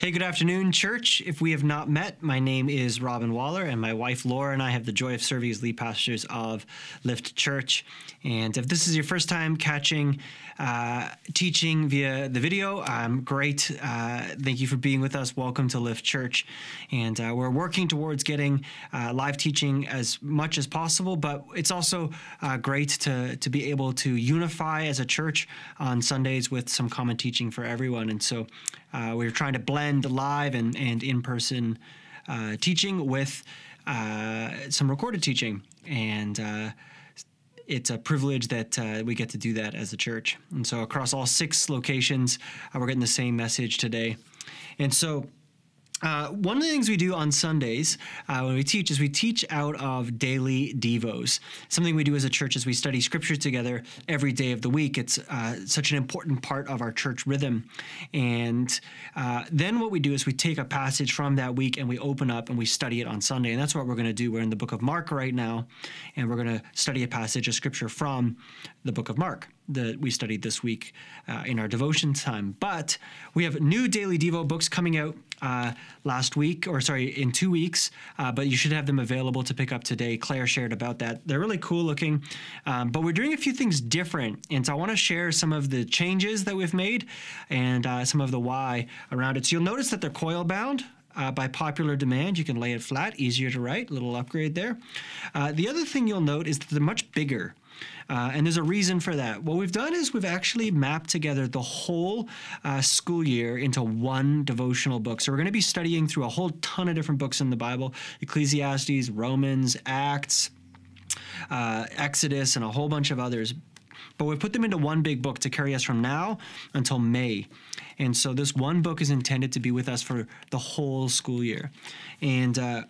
Hey, good afternoon, church. If we have not met, my name is Robin Wallar, and my wife Laura and I have the joy of serving as lead pastors of Lift Church. And if this is your first time catching uh, teaching via the video, um, great. Uh, thank you for being with us. Welcome to Lift Church. And uh, we're working towards getting uh, live teaching as much as possible, but it's also uh, great to, to be able to unify as a church on Sundays with some common teaching for everyone. And so uh, we're trying to blend live and, and in person uh, teaching with uh, some recorded teaching. And uh, it's a privilege that uh, we get to do that as a church. And so, across all six locations, uh, we're getting the same message today. And so, uh, one of the things we do on Sundays uh, when we teach is we teach out of daily devos. Something we do as a church is we study scripture together every day of the week. It's uh, such an important part of our church rhythm. And uh, then what we do is we take a passage from that week and we open up and we study it on Sunday. And that's what we're going to do. We're in the book of Mark right now, and we're going to study a passage of scripture from the book of Mark that we studied this week uh, in our devotion time. But we have new daily Devo books coming out uh, last week, or sorry, in two weeks, uh, but you should have them available to pick up today. Claire shared about that. They're really cool looking, um, but we're doing a few things different. And so I want to share some of the changes that we've made and uh, some of the why around it. So you'll notice that they're coil bound. Uh, by popular demand, you can lay it flat, easier to write, little upgrade there. Uh, the other thing you'll note is that they're much bigger. Uh, and there's a reason for that. What we've done is we've actually mapped together the whole uh, school year into one devotional book. So we're going to be studying through a whole ton of different books in the Bible Ecclesiastes, Romans, Acts, uh, Exodus, and a whole bunch of others. But we've put them into one big book to carry us from now until May. And so this one book is intended to be with us for the whole school year. And uh,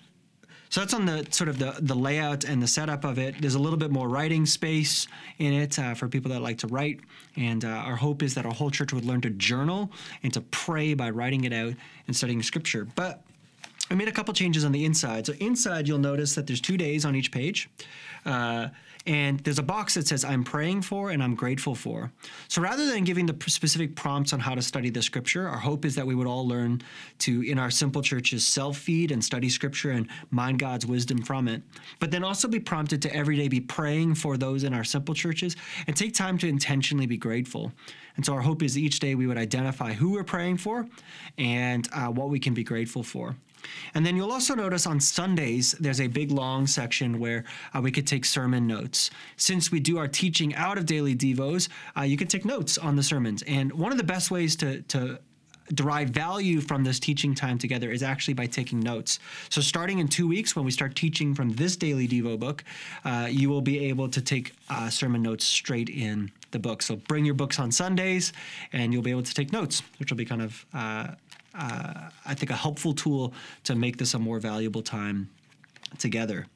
so that's on the sort of the, the layout and the setup of it. There's a little bit more writing space in it uh, for people that like to write. And uh, our hope is that our whole church would learn to journal and to pray by writing it out and studying scripture. But I made a couple changes on the inside. So inside, you'll notice that there's two days on each page. Uh, and there's a box that says I'm praying for and I'm grateful for. So rather than giving the specific prompts on how to study the scripture, our hope is that we would all learn to, in our simple churches, self feed and study scripture and mine God's wisdom from it. But then also be prompted to every day be praying for those in our simple churches and take time to intentionally be grateful. And so our hope is each day we would identify who we're praying for and uh, what we can be grateful for. And then you'll also notice on Sundays, there's a big long section where uh, we could take sermon notes. Since we do our teaching out of daily Devos, uh, you can take notes on the sermons. And one of the best ways to, to derive value from this teaching time together is actually by taking notes. So, starting in two weeks, when we start teaching from this daily Devo book, uh, you will be able to take uh, sermon notes straight in the book. So, bring your books on Sundays, and you'll be able to take notes, which will be kind of uh, uh, I think, a helpful tool to make this a more valuable time together.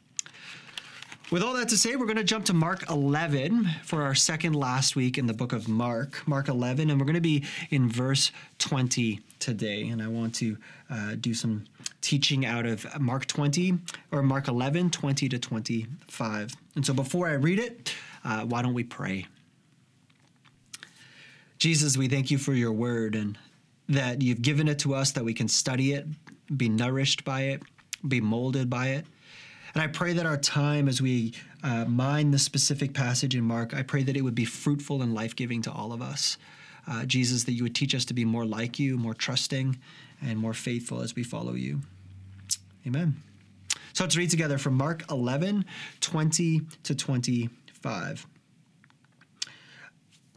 With all that to say, we're going to jump to Mark 11 for our second last week in the book of Mark, Mark 11, and we're going to be in verse 20 today. And I want to uh, do some teaching out of Mark 20 or Mark 11, 20 to 25. And so before I read it, uh, why don't we pray? Jesus, we thank you for your word and that you've given it to us that we can study it, be nourished by it, be molded by it. And I pray that our time as we uh, mine the specific passage in Mark, I pray that it would be fruitful and life giving to all of us. Uh, Jesus, that you would teach us to be more like you, more trusting, and more faithful as we follow you. Amen. So let's read together from Mark 11 20 to 25.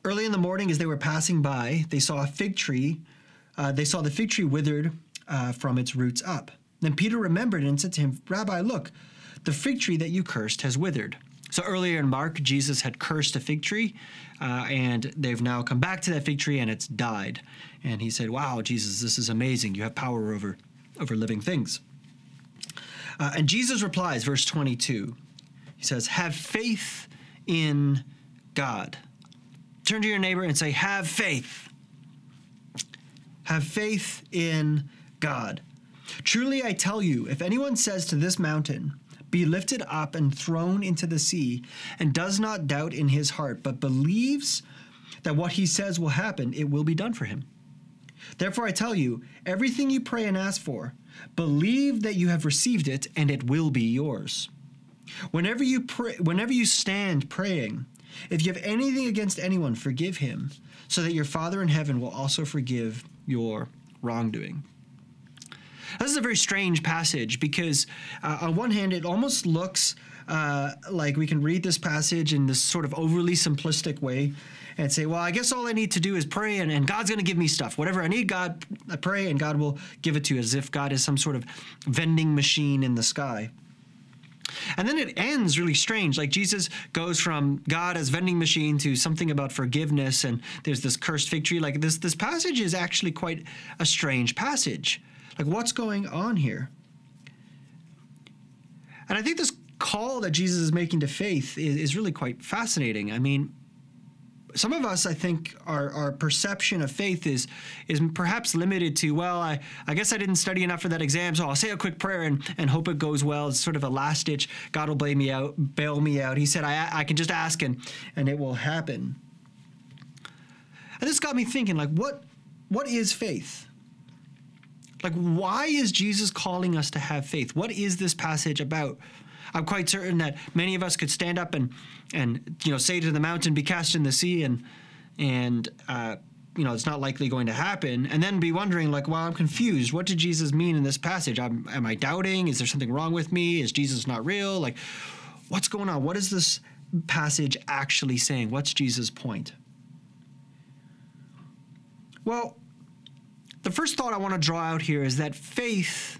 Early in the morning, as they were passing by, they saw a fig tree uh, they saw the fig tree withered uh, from its roots up. Then Peter remembered and said to him, Rabbi, look, the fig tree that you cursed has withered. So earlier in Mark, Jesus had cursed a fig tree, uh, and they've now come back to that fig tree and it's died. And he said, Wow, Jesus, this is amazing. You have power over, over living things. Uh, and Jesus replies, verse 22, he says, Have faith in God. Turn to your neighbor and say, Have faith. Have faith in God. Truly I tell you, if anyone says to this mountain, be lifted up and thrown into the sea, and does not doubt in his heart, but believes that what he says will happen, it will be done for him. Therefore, I tell you, everything you pray and ask for, believe that you have received it and it will be yours. Whenever you pray, whenever you stand praying, if you have anything against anyone, forgive him, so that your Father in heaven will also forgive your wrongdoing. This is a very strange passage because, uh, on one hand, it almost looks uh, like we can read this passage in this sort of overly simplistic way and say, well, I guess all I need to do is pray and, and God's going to give me stuff. Whatever I need, God, I pray and God will give it to you as if God is some sort of vending machine in the sky. And then it ends really strange. Like Jesus goes from God as vending machine to something about forgiveness, and there's this cursed fig tree. Like this, this passage is actually quite a strange passage. Like what's going on here? And I think this call that Jesus is making to faith is, is really quite fascinating. I mean, some of us, I think, our, our perception of faith is is perhaps limited to, well, I, I guess I didn't study enough for that exam, so I'll say a quick prayer and, and hope it goes well. It's sort of a last ditch, God will bail me out, bail me out. He said, I, I can just ask and, and it will happen. And this got me thinking, like, what what is faith? Like, why is Jesus calling us to have faith? What is this passage about? I'm quite certain that many of us could stand up and and you know say to the mountain, "Be cast in the sea," and and uh, you know it's not likely going to happen, and then be wondering like, "Well, I'm confused. What did Jesus mean in this passage? I'm, am I doubting? Is there something wrong with me? Is Jesus not real? Like, what's going on? What is this passage actually saying? What's Jesus' point?" Well, the first thought I want to draw out here is that faith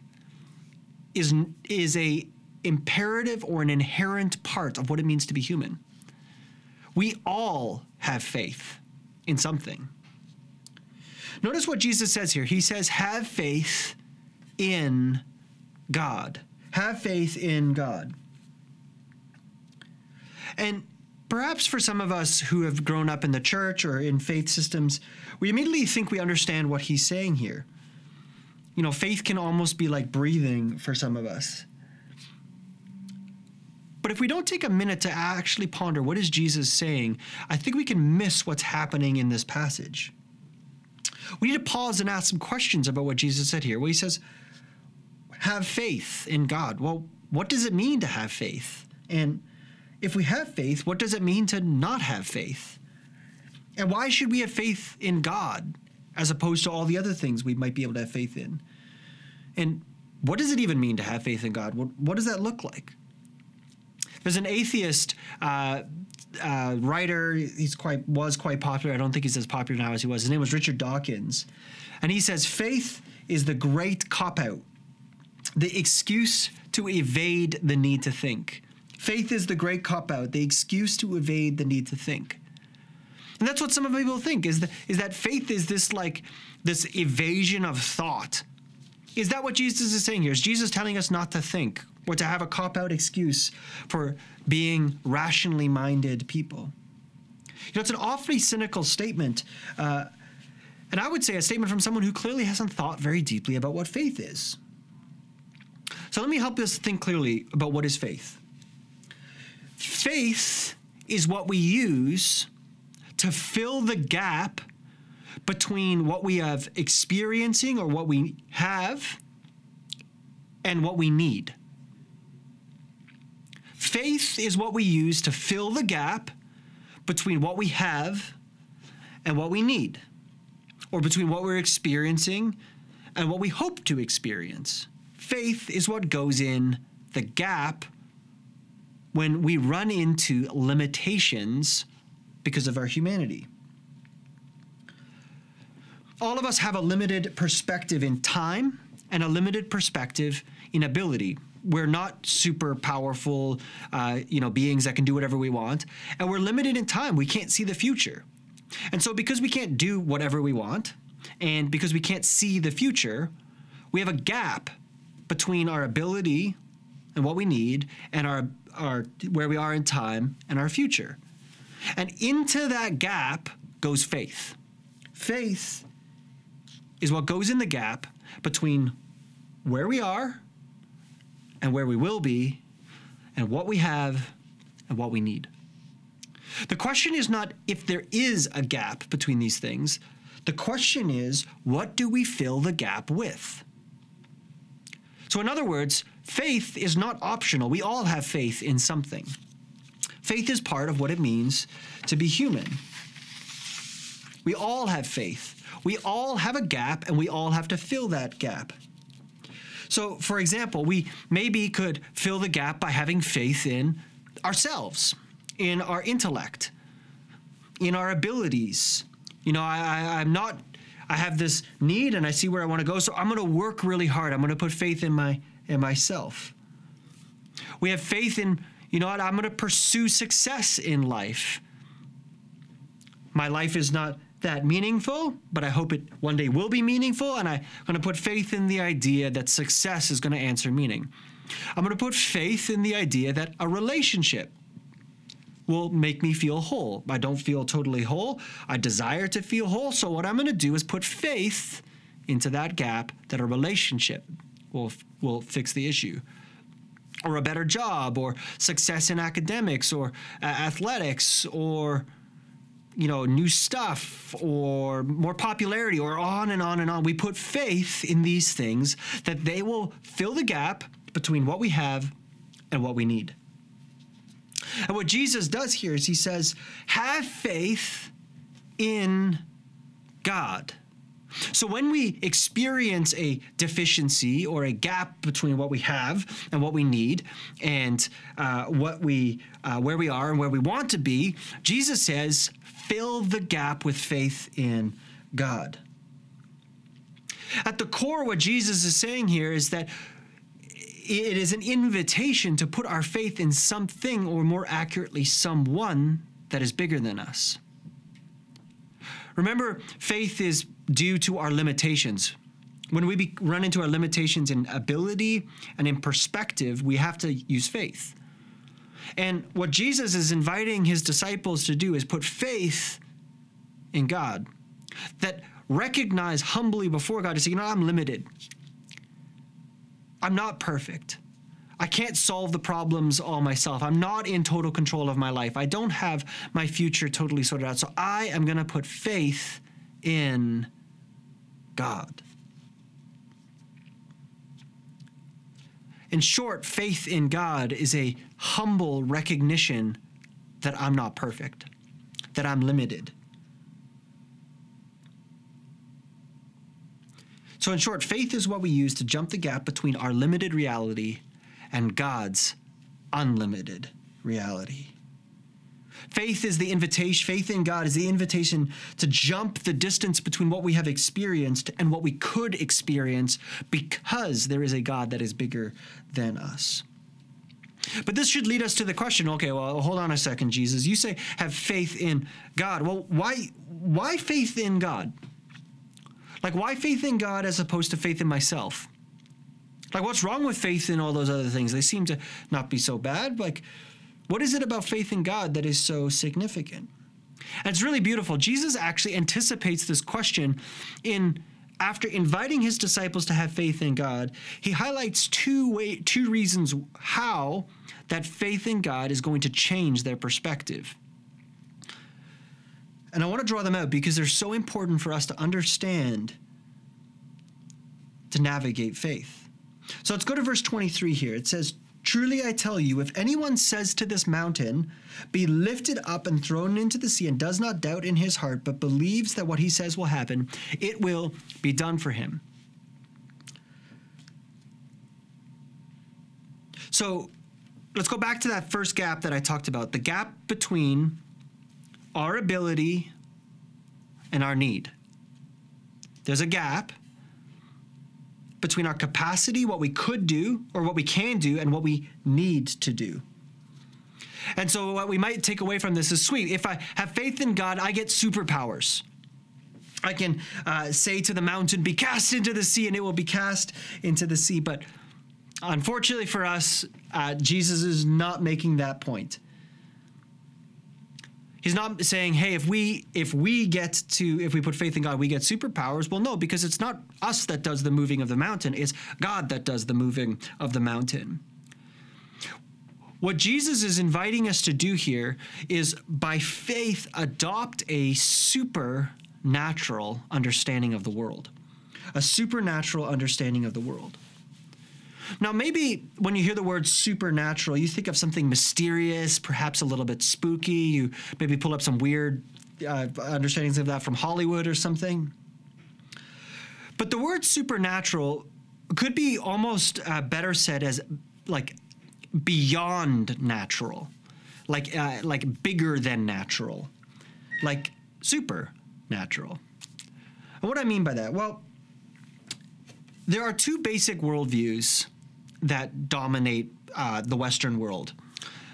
is is a imperative or an inherent part of what it means to be human. We all have faith in something. Notice what Jesus says here. He says, Have faith in God. Have faith in God. And perhaps for some of us who have grown up in the church or in faith systems, we immediately think we understand what he's saying here. You know, faith can almost be like breathing for some of us. But if we don't take a minute to actually ponder what is Jesus saying, I think we can miss what's happening in this passage. We need to pause and ask some questions about what Jesus said here. Well, he says, have faith in God. Well, what does it mean to have faith? And if we have faith, what does it mean to not have faith? And why should we have faith in God as opposed to all the other things we might be able to have faith in? And what does it even mean to have faith in God? What, what does that look like? There's an atheist uh, uh, writer. He's quite was quite popular. I don't think he's as popular now as he was. His name was Richard Dawkins, and he says faith is the great cop out, the excuse to evade the need to think. Faith is the great cop out, the excuse to evade the need to think. And that's what some of people think is that, is that faith is this like this evasion of thought. Is that what Jesus is saying here? Is Jesus telling us not to think or to have a cop out excuse for being rationally minded people. You know, it's an awfully cynical statement. Uh, and I would say a statement from someone who clearly hasn't thought very deeply about what faith is. So let me help us think clearly about what is faith. Faith is what we use to fill the gap between what we have experiencing or what we have and what we need. Faith is what we use to fill the gap between what we have and what we need, or between what we're experiencing and what we hope to experience. Faith is what goes in the gap when we run into limitations because of our humanity. All of us have a limited perspective in time and a limited perspective in ability we're not super powerful, uh, you know, beings that can do whatever we want, and we're limited in time. We can't see the future, and so because we can't do whatever we want, and because we can't see the future, we have a gap between our ability and what we need, and our our where we are in time and our future, and into that gap goes faith. Faith is what goes in the gap between where we are and where we will be, and what we have and what we need. The question is not if there is a gap between these things. The question is, what do we fill the gap with? So, in other words, faith is not optional. We all have faith in something. Faith is part of what it means to be human. We all have faith. We all have a gap, and we all have to fill that gap. So, for example, we maybe could fill the gap by having faith in ourselves, in our intellect, in our abilities. You know, I, I'm not, I have this need and I see where I want to go, so I'm going to work really hard. I'm going to put faith in my in myself. We have faith in, you know what, I'm going to pursue success in life. My life is not that meaningful, but I hope it one day will be meaningful. And I'm going to put faith in the idea that success is going to answer meaning. I'm going to put faith in the idea that a relationship will make me feel whole. I don't feel totally whole. I desire to feel whole. So, what I'm going to do is put faith into that gap that a relationship will, will fix the issue. Or a better job, or success in academics, or uh, athletics, or you know, new stuff or more popularity or on and on and on. We put faith in these things that they will fill the gap between what we have and what we need. And what Jesus does here is he says, have faith in God. So when we experience a deficiency or a gap between what we have and what we need, and uh, what we uh, where we are and where we want to be, Jesus says, fill the gap with faith in God. At the core, what Jesus is saying here is that it is an invitation to put our faith in something, or more accurately, someone that is bigger than us. Remember, faith is due to our limitations. When we be, run into our limitations in ability and in perspective, we have to use faith. And what Jesus is inviting his disciples to do is put faith in God, that recognize humbly before God to say, you know, I'm limited. I'm not perfect. I can't solve the problems all myself. I'm not in total control of my life. I don't have my future totally sorted out. So I am going to put faith in God. In short, faith in God is a humble recognition that I'm not perfect, that I'm limited, So, in short, faith is what we use to jump the gap between our limited reality and God's unlimited reality. Faith is the invitation, faith in God is the invitation to jump the distance between what we have experienced and what we could experience because there is a God that is bigger than us. But this should lead us to the question okay, well, hold on a second, Jesus. You say have faith in God. Well, why, why faith in God? Like, why faith in God as opposed to faith in myself? Like, what's wrong with faith in all those other things? They seem to not be so bad. Like, what is it about faith in God that is so significant? And it's really beautiful. Jesus actually anticipates this question in after inviting his disciples to have faith in God, he highlights two way, two reasons how that faith in God is going to change their perspective. And I want to draw them out because they're so important for us to understand to navigate faith. So let's go to verse 23 here. It says, Truly I tell you, if anyone says to this mountain, Be lifted up and thrown into the sea, and does not doubt in his heart, but believes that what he says will happen, it will be done for him. So let's go back to that first gap that I talked about the gap between our ability and our need. There's a gap between our capacity, what we could do or what we can do, and what we need to do. And so, what we might take away from this is sweet. If I have faith in God, I get superpowers. I can uh, say to the mountain, Be cast into the sea, and it will be cast into the sea. But unfortunately for us, uh, Jesus is not making that point. He's not saying, "Hey, if we if we get to if we put faith in God, we get superpowers." Well, no, because it's not us that does the moving of the mountain; it's God that does the moving of the mountain. What Jesus is inviting us to do here is by faith adopt a supernatural understanding of the world. A supernatural understanding of the world. Now, maybe when you hear the word supernatural, you think of something mysterious, perhaps a little bit spooky. You maybe pull up some weird uh, understandings of that from Hollywood or something. But the word supernatural could be almost uh, better said as like beyond natural, like uh, like bigger than natural, like supernatural. And what I mean by that? Well, there are two basic worldviews that dominate uh, the Western world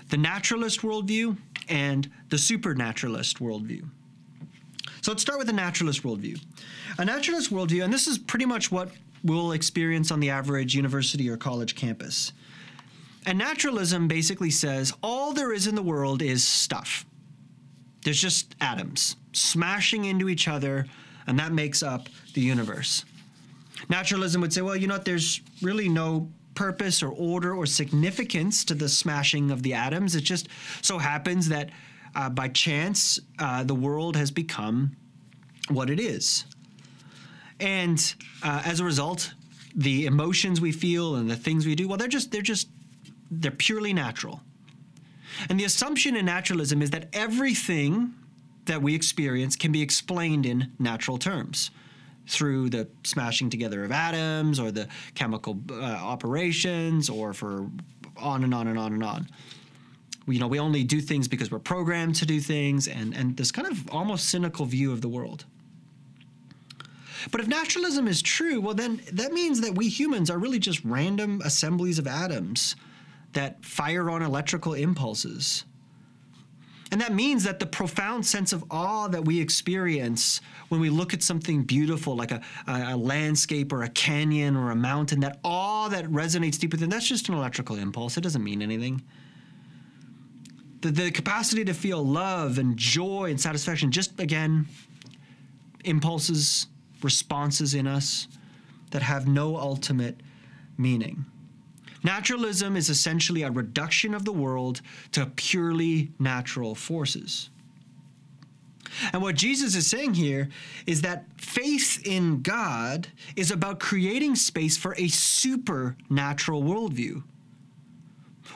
the naturalist worldview and the supernaturalist worldview. So let's start with the naturalist worldview. A naturalist worldview, and this is pretty much what we'll experience on the average university or college campus. And naturalism basically says all there is in the world is stuff. There's just atoms smashing into each other, and that makes up the universe. Naturalism would say, well, you know what, there's really no purpose or order or significance to the smashing of the atoms. It just so happens that uh, by chance uh, the world has become what it is. And uh, as a result, the emotions we feel and the things we do, well, they're just, they're just, they're purely natural. And the assumption in naturalism is that everything that we experience can be explained in natural terms through the smashing together of atoms or the chemical uh, operations or for on and on and on and on. You know, we only do things because we're programmed to do things and, and this kind of almost cynical view of the world. But if naturalism is true, well, then that means that we humans are really just random assemblies of atoms that fire on electrical impulses. And that means that the profound sense of awe that we experience when we look at something beautiful, like a, a, a, landscape or a canyon or a mountain, that awe that resonates deep within, that's just an electrical impulse. It doesn't mean anything. The, the capacity to feel love and joy and satisfaction, just again, impulses, responses in us that have no ultimate meaning. Naturalism is essentially a reduction of the world to purely natural forces. And what Jesus is saying here is that faith in God is about creating space for a supernatural worldview.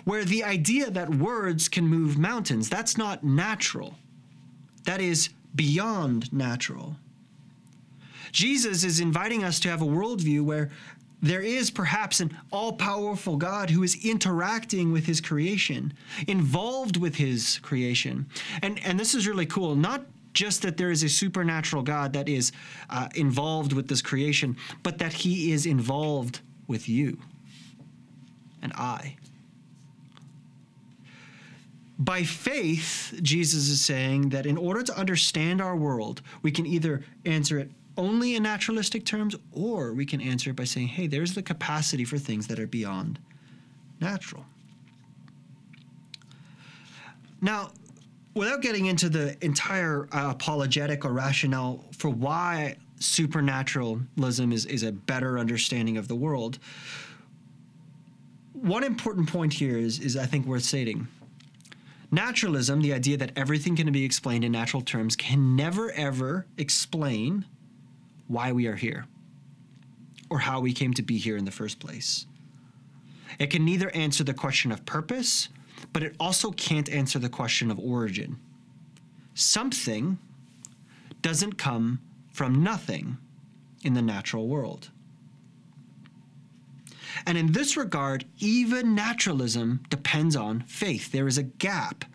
Where the idea that words can move mountains, that's not natural. That is beyond natural. Jesus is inviting us to have a worldview where there is perhaps an all powerful God who is interacting with his creation, involved with his creation. And, and this is really cool. Not just that there is a supernatural God that is uh, involved with this creation, but that he is involved with you and I. By faith, Jesus is saying that in order to understand our world, we can either answer it only in naturalistic terms, or we can answer it by saying, hey, there's the capacity for things that are beyond natural. Now, without getting into the entire uh, apologetic or rationale for why supernaturalism is, is a better understanding of the world, one important point here is, is I think worth stating. Naturalism, the idea that everything can be explained in natural terms, can never ever explain why we are here or how we came to be here in the first place. It can neither answer the question of purpose, but it also can't answer the question of origin. Something doesn't come from nothing in the natural world. And in this regard, even naturalism depends on faith. There is a gap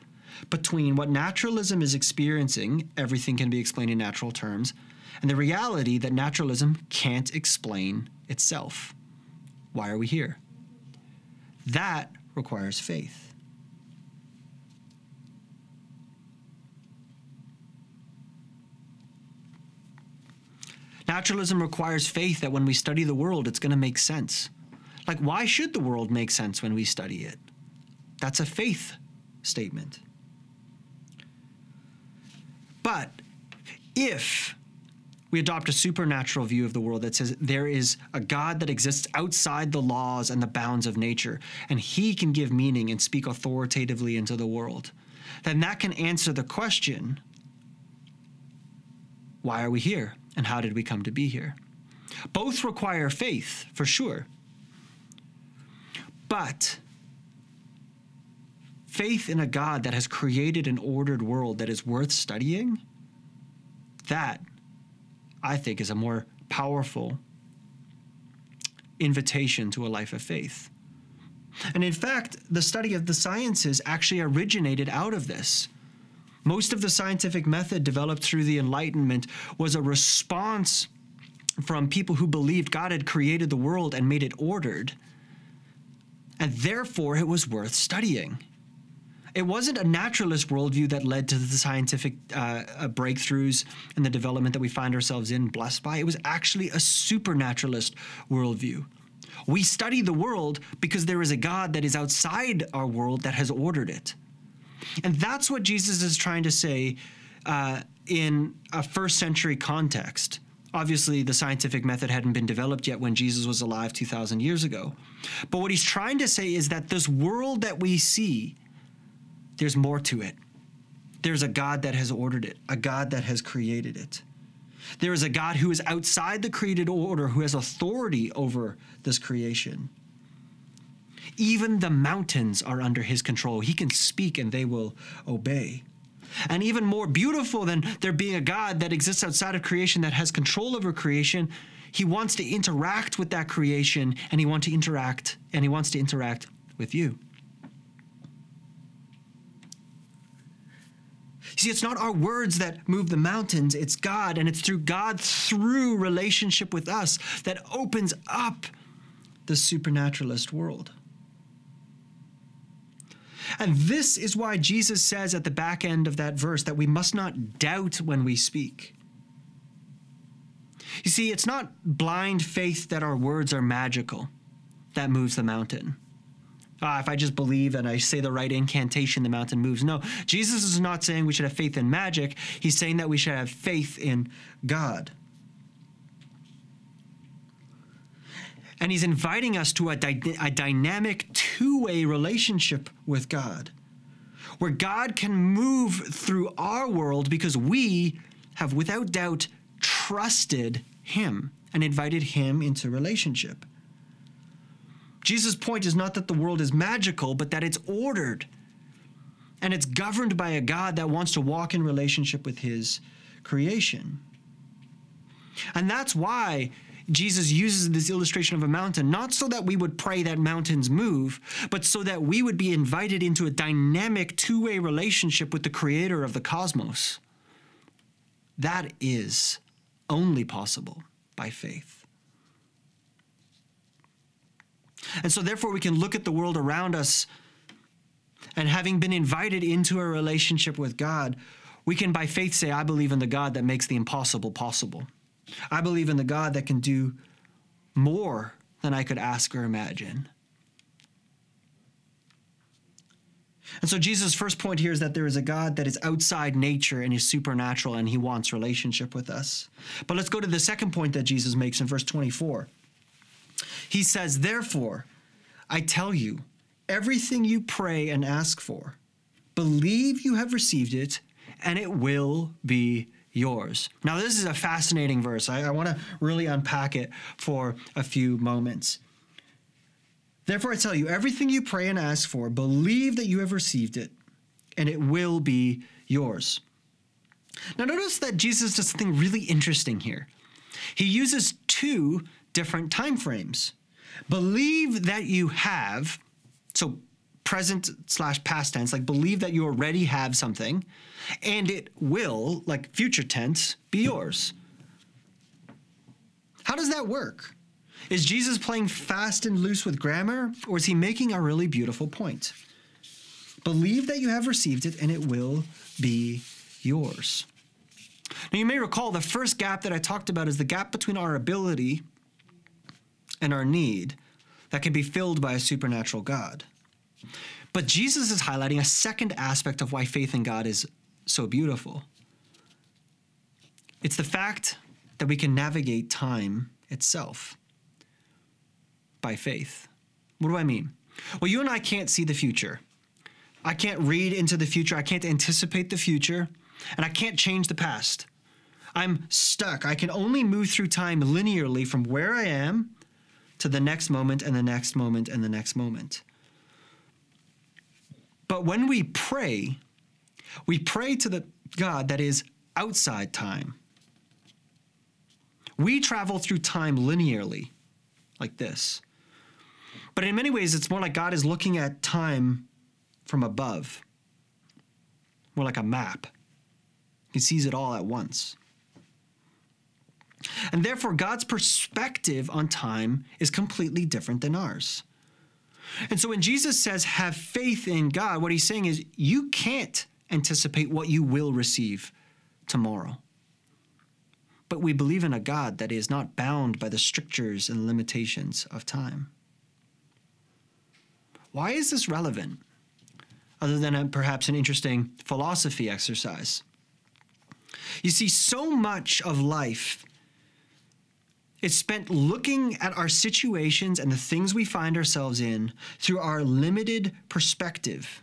between what naturalism is experiencing, everything can be explained in natural terms, and the reality that naturalism can't explain itself. Why are we here? That requires faith. Naturalism requires faith that when we study the world, it's going to make sense. Like, why should the world make sense when we study it? That's a faith statement. But if we adopt a supernatural view of the world that says there is a God that exists outside the laws and the bounds of nature, and he can give meaning and speak authoritatively into the world. Then that can answer the question why are we here and how did we come to be here? Both require faith, for sure. But faith in a God that has created an ordered world that is worth studying, that I think is a more powerful invitation to a life of faith. And in fact, the study of the sciences actually originated out of this. Most of the scientific method developed through the Enlightenment was a response from people who believed God had created the world and made it ordered. And therefore, it was worth studying. It wasn't a naturalist worldview that led to the scientific uh, uh, breakthroughs and the development that we find ourselves in, blessed by. It was actually a supernaturalist worldview. We study the world because there is a God that is outside our world that has ordered it. And that's what Jesus is trying to say uh, in a first century context. Obviously, the scientific method hadn't been developed yet when Jesus was alive 2,000 years ago. But what he's trying to say is that this world that we see, there's more to it. There's a God that has ordered it, a God that has created it. There is a God who is outside the created order, who has authority over this creation. Even the mountains are under his control. He can speak and they will obey. And even more beautiful than there being a God that exists outside of creation that has control over creation, he wants to interact with that creation and he wants to interact and he wants to interact with you. See, it's not our words that move the mountains, it's God, and it's through God, through relationship with us, that opens up the supernaturalist world. And this is why Jesus says at the back end of that verse that we must not doubt when we speak. You see, it's not blind faith that our words are magical that moves the mountain ah, if I just believe and I say the right incantation, the mountain moves. No, Jesus is not saying we should have faith in magic. He's saying that we should have faith in God. And he's inviting us to a, dy- a dynamic two way relationship with God, where God can move through our world because we have, without doubt, trusted him and invited him into relationship. Jesus' point is not that the world is magical, but that it's ordered. And it's governed by a God that wants to walk in relationship with his creation. And that's why Jesus uses this illustration of a mountain, not so that we would pray that mountains move, but so that we would be invited into a dynamic two way relationship with the creator of the cosmos. That is only possible by faith. And so, therefore, we can look at the world around us and having been invited into a relationship with God, we can by faith say, I believe in the God that makes the impossible possible. I believe in the God that can do more than I could ask or imagine. And so Jesus' first point here is that there is a God that is outside nature and is supernatural and he wants relationship with us. But let's go to the second point that Jesus makes in verse 24. He says, Therefore, I tell you, everything you pray and ask for, believe you have received it, and it will be yours. Now, this is a fascinating verse. I, I want to really unpack it for a few moments. Therefore, I tell you, everything you pray and ask for, believe that you have received it, and it will be yours. Now, notice that Jesus does something really interesting here. He uses two different time frames. Believe that you have, so present slash past tense, like believe that you already have something, and it will, like future tense, be yours. How does that work? Is Jesus playing fast and loose with grammar, or is he making a really beautiful point? Believe that you have received it, and it will be yours. Now, you may recall the first gap that I talked about is the gap between our ability and our need that can be filled by a supernatural God. But Jesus is highlighting a second aspect of why faith in God is so beautiful. It's the fact that we can navigate time itself by faith. What do I mean? Well, you and I can't see the future. I can't read into the future. I can't anticipate the future. And I can't change the past. I'm stuck. I can only move through time linearly from where I am to the next moment and the next moment and the next moment. But when we pray, we pray to the God that is outside time. We travel through time linearly, like this. But in many ways, it's more like God is looking at time from above, more like a map. He sees it all at once. And therefore, God's perspective on time is completely different than ours. And so when Jesus says, have faith in God, what he's saying is, you can't anticipate what you will receive tomorrow. But we believe in a God that is not bound by the strictures and limitations of time. Why is this relevant? Other than a, perhaps an interesting philosophy exercise. You see, so much of life is spent looking at our situations and the things we find ourselves in through our limited perspective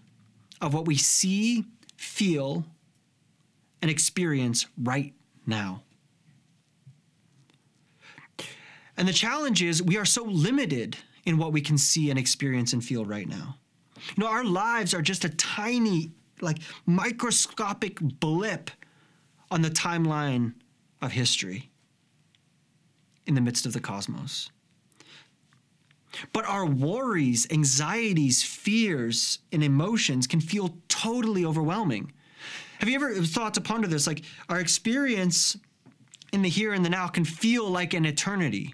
of what we see, feel, and experience right now. And the challenge is we are so limited in what we can see and experience and feel right now. You know, our lives are just a tiny, like microscopic blip on the timeline of history in the midst of the cosmos. But our worries, anxieties, fears, and emotions can feel totally overwhelming. Have you ever thought to ponder this? Like, our experience in the here and the now can feel like an eternity.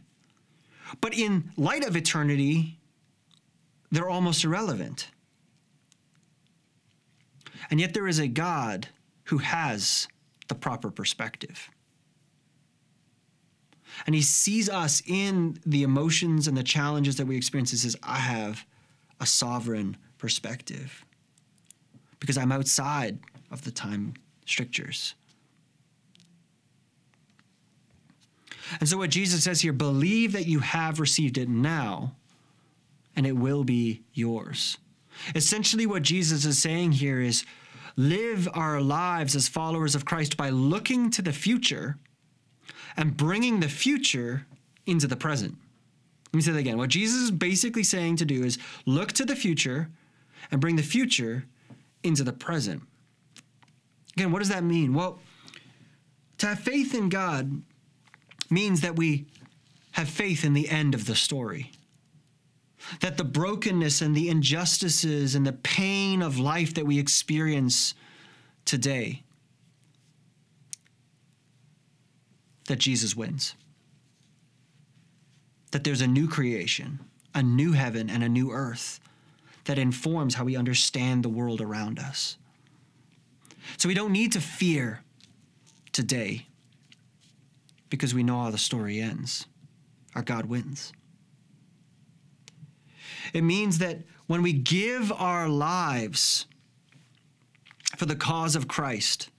But in light of eternity, they're almost irrelevant. And yet, there is a God who has the proper perspective. And he sees us in the emotions and the challenges that we experience and says, I have a sovereign perspective because I'm outside of the time strictures. And so, what Jesus says here believe that you have received it now, and it will be yours. Essentially, what Jesus is saying here is live our lives as followers of Christ by looking to the future and bringing the future into the present. Let me say that again. What Jesus is basically saying to do is look to the future and bring the future into the present. Again, what does that mean? Well, to have faith in God means that we have faith in the end of the story. That the brokenness and the injustices and the pain of life that we experience today, that Jesus wins. That there's a new creation, a new heaven, and a new earth that informs how we understand the world around us. So we don't need to fear today because we know how the story ends. Our God wins. It means that when we give our lives for the cause of Christ,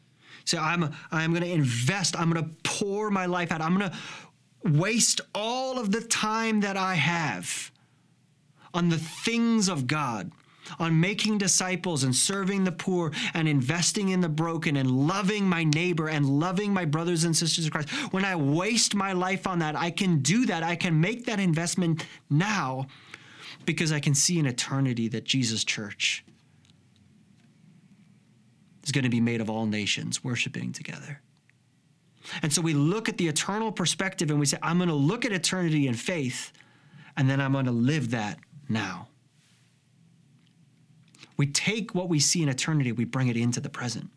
say, I'm, I'm going to invest, I'm going to pour my life out, I'm going to waste all of the time that I have on the things of God on making disciples and serving the poor and investing in the broken and loving my neighbor and loving my brothers and sisters in Christ, when I waste my life on that, I can do that. I can make that investment now because I can see in eternity that Jesus' church is going to be made of all nations worshiping together. And so we look at the eternal perspective and we say, I'm going to look at eternity in faith, and then I'm going to live that now. We take what we see in eternity, we bring it into the present.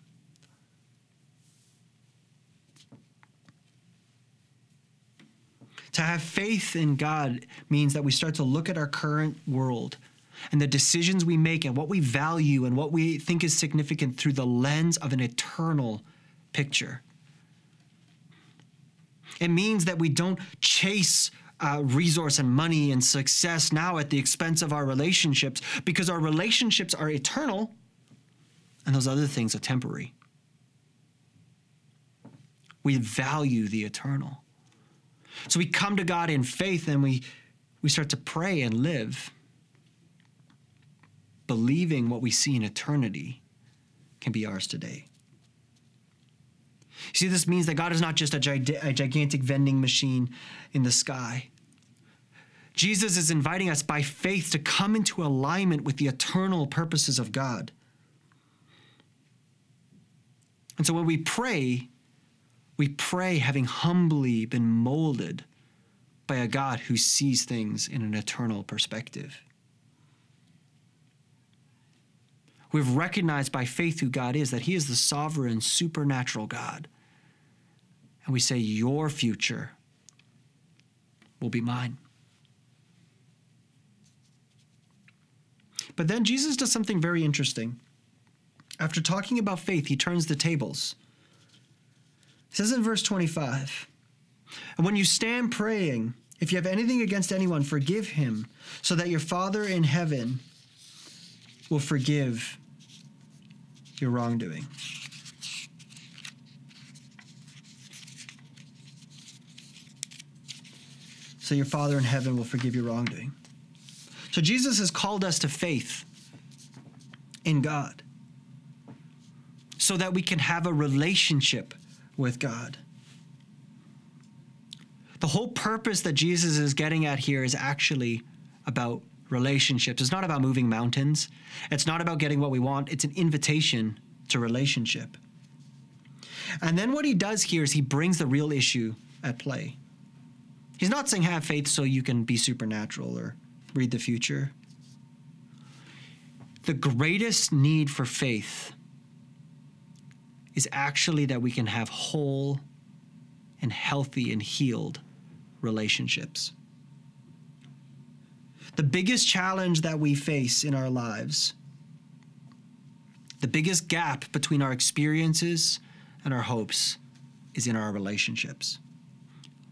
To have faith in God means that we start to look at our current world and the decisions we make and what we value and what we think is significant through the lens of an eternal picture. It means that we don't chase uh, resource and money and success now at the expense of our relationships because our relationships are eternal and those other things are temporary. We value the eternal. So we come to God in faith and we, we start to pray and live, believing what we see in eternity can be ours today. See, this means that God is not just a, a gigantic vending machine in the sky. Jesus is inviting us by faith to come into alignment with the eternal purposes of God. And so when we pray, we pray having humbly been molded by a God who sees things in an eternal perspective. We've recognized by faith who God is, that He is the sovereign, supernatural God. And we say, Your future will be mine. But then Jesus does something very interesting. After talking about faith, he turns the tables. He says in verse 25, And when you stand praying, if you have anything against anyone, forgive him, so that your Father in heaven will forgive your wrongdoing. So your Father in heaven will forgive your wrongdoing. So Jesus has called us to faith in God so that we can have a relationship with God. The whole purpose that Jesus is getting at here is actually about relationships. It's not about moving mountains. It's not about getting what we want. It's an invitation to relationship. And then what he does here is he brings the real issue at play. He's not saying have faith so you can be supernatural or read the future. The greatest need for faith is actually that we can have whole and healthy and healed relationships. The biggest challenge that we face in our lives, the biggest gap between our experiences and our hopes, is in our relationships,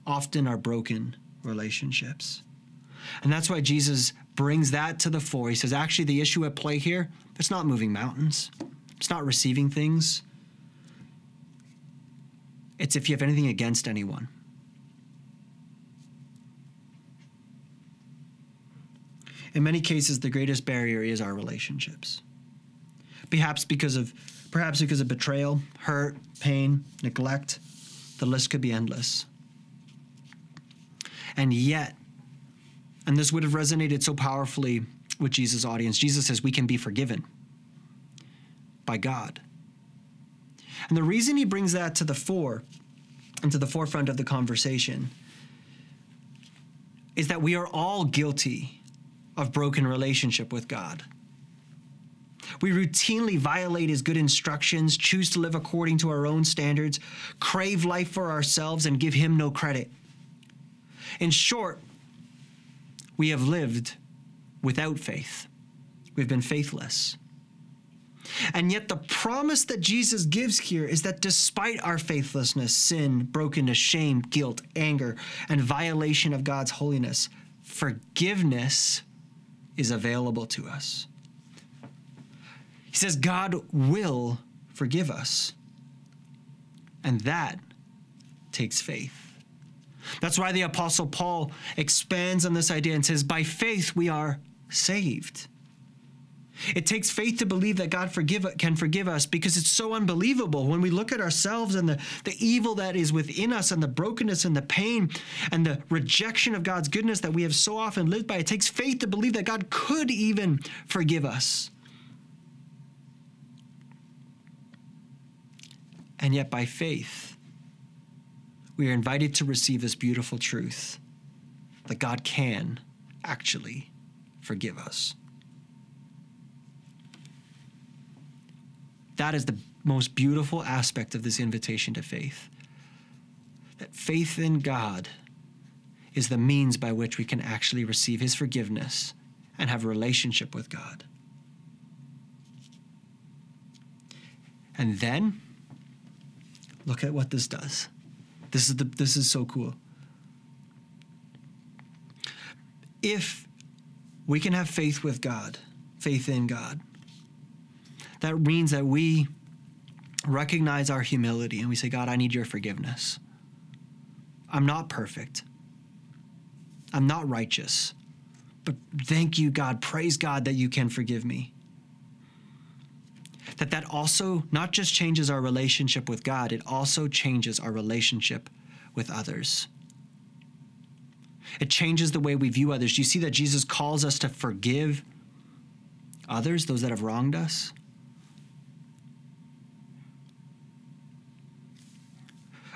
often our broken relationships. And that's why Jesus brings that to the fore. He says, actually, the issue at play here, it's not moving mountains, it's not receiving things. It's if you have anything against anyone. In many cases, the greatest barrier is our relationships. Perhaps because of perhaps because of betrayal, hurt, pain, neglect. The list could be endless. And yet, and this would have resonated so powerfully with Jesus' audience. Jesus says we can be forgiven by God. And the reason he brings that to the fore and to the forefront of the conversation is that we are all guilty of broken relationship with God. We routinely violate his good instructions, choose to live according to our own standards, crave life for ourselves, and give him no credit. In short, we have lived without faith. We've been faithless. And yet, the promise that Jesus gives here is that despite our faithlessness, sin, brokenness, shame, guilt, anger, and violation of God's holiness, forgiveness is available to us. He says God will forgive us. And that takes faith. That's why the Apostle Paul expands on this idea and says, by faith we are saved. It takes faith to believe that God forgive, can forgive us because it's so unbelievable when we look at ourselves and the, the evil that is within us and the brokenness and the pain and the rejection of God's goodness that we have so often lived by. It takes faith to believe that God could even forgive us. And yet, by faith, we are invited to receive this beautiful truth that God can actually forgive us. That is the most beautiful aspect of this invitation to faith. That faith in God is the means by which we can actually receive His forgiveness and have a relationship with God. And then, look at what this does. This is the this is so cool. If we can have faith with God, faith in God, that means that we recognize our humility and we say, God, I need your forgiveness. I'm not perfect. I'm not righteous. But thank you, God. Praise God that you can forgive me. that that also not just changes our relationship with God, it also changes our relationship with others. It changes the way we view others. Do you see that Jesus calls us to forgive others, those that have wronged us?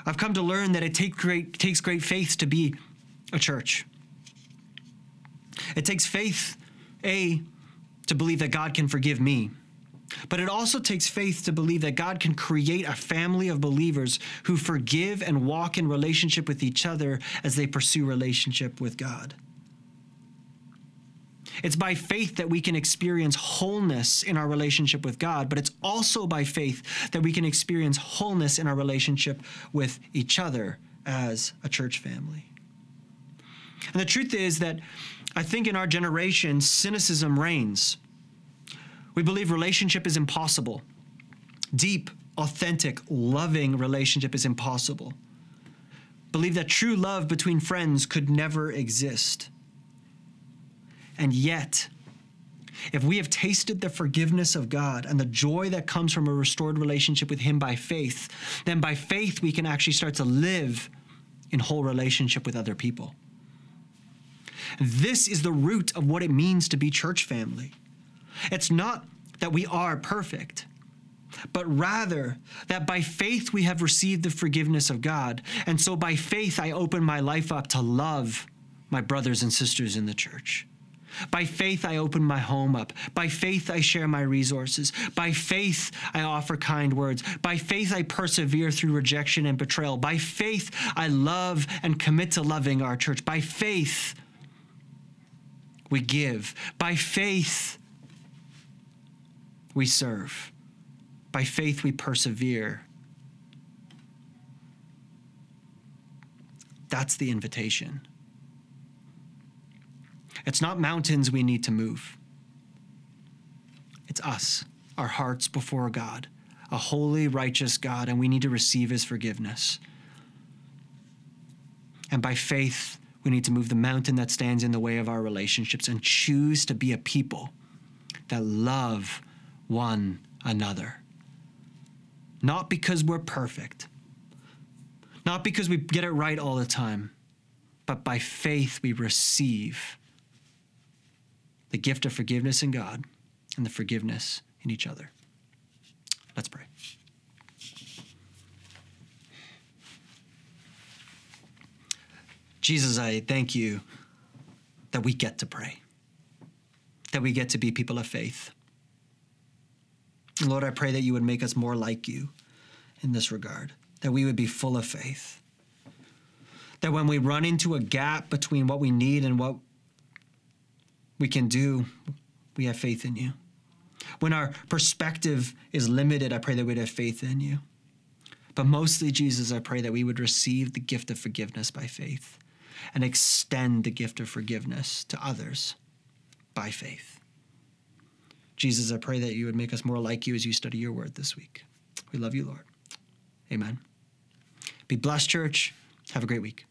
I've come to learn that it take great, takes great faith to be a church. It takes faith, A, to believe that God can forgive me. But it also takes faith to believe that God can create a family of believers who forgive and walk in relationship with each other as they pursue relationship with God. It's by faith that we can experience wholeness in our relationship with God, but it's also by faith that we can experience wholeness in our relationship with each other as a church family. And the truth is that I think in our generation, cynicism reigns. We believe relationship is impossible. Deep, authentic, loving relationship is impossible. Believe that true love between friends could never exist. And yet, if we have tasted the forgiveness of God and the joy that comes from a restored relationship with Him by faith, then by faith we can actually start to live in whole relationship with other people. This is the root of what it means to be church family. It's not that we are perfect, but rather that by faith we have received the forgiveness of God. And so by faith I open my life up to love my brothers and sisters in the church. By faith, I open my home up. By faith, I share my resources. By faith, I offer kind words. By faith, I persevere through rejection and betrayal. By faith, I love and commit to loving our church. By faith, we give. By faith, we serve. By faith, we persevere. That's the invitation. It's not mountains we need to move. It's us, our hearts before God, a holy, righteous God, and we need to receive his forgiveness. And by faith, we need to move the mountain that stands in the way of our relationships and choose to be a people that love one another. Not because we're perfect, not because we get it right all the time, but by faith we receive the gift of forgiveness in God and the forgiveness in each other. Let's pray. Jesus, I thank you that we get to pray, that we get to be people of faith. Lord, I pray that you would make us more like you in this regard, that we would be full of faith. That when we run into a gap between what we need and what we can do, we have faith in you. When our perspective is limited, I pray that we'd have faith in you. But mostly, Jesus, I pray that we would receive the gift of forgiveness by faith and extend the gift of forgiveness to others by faith. Jesus, I pray that you would make us more like you as you study your word this week. We love you, Lord. Amen. Be blessed, church. Have a great week.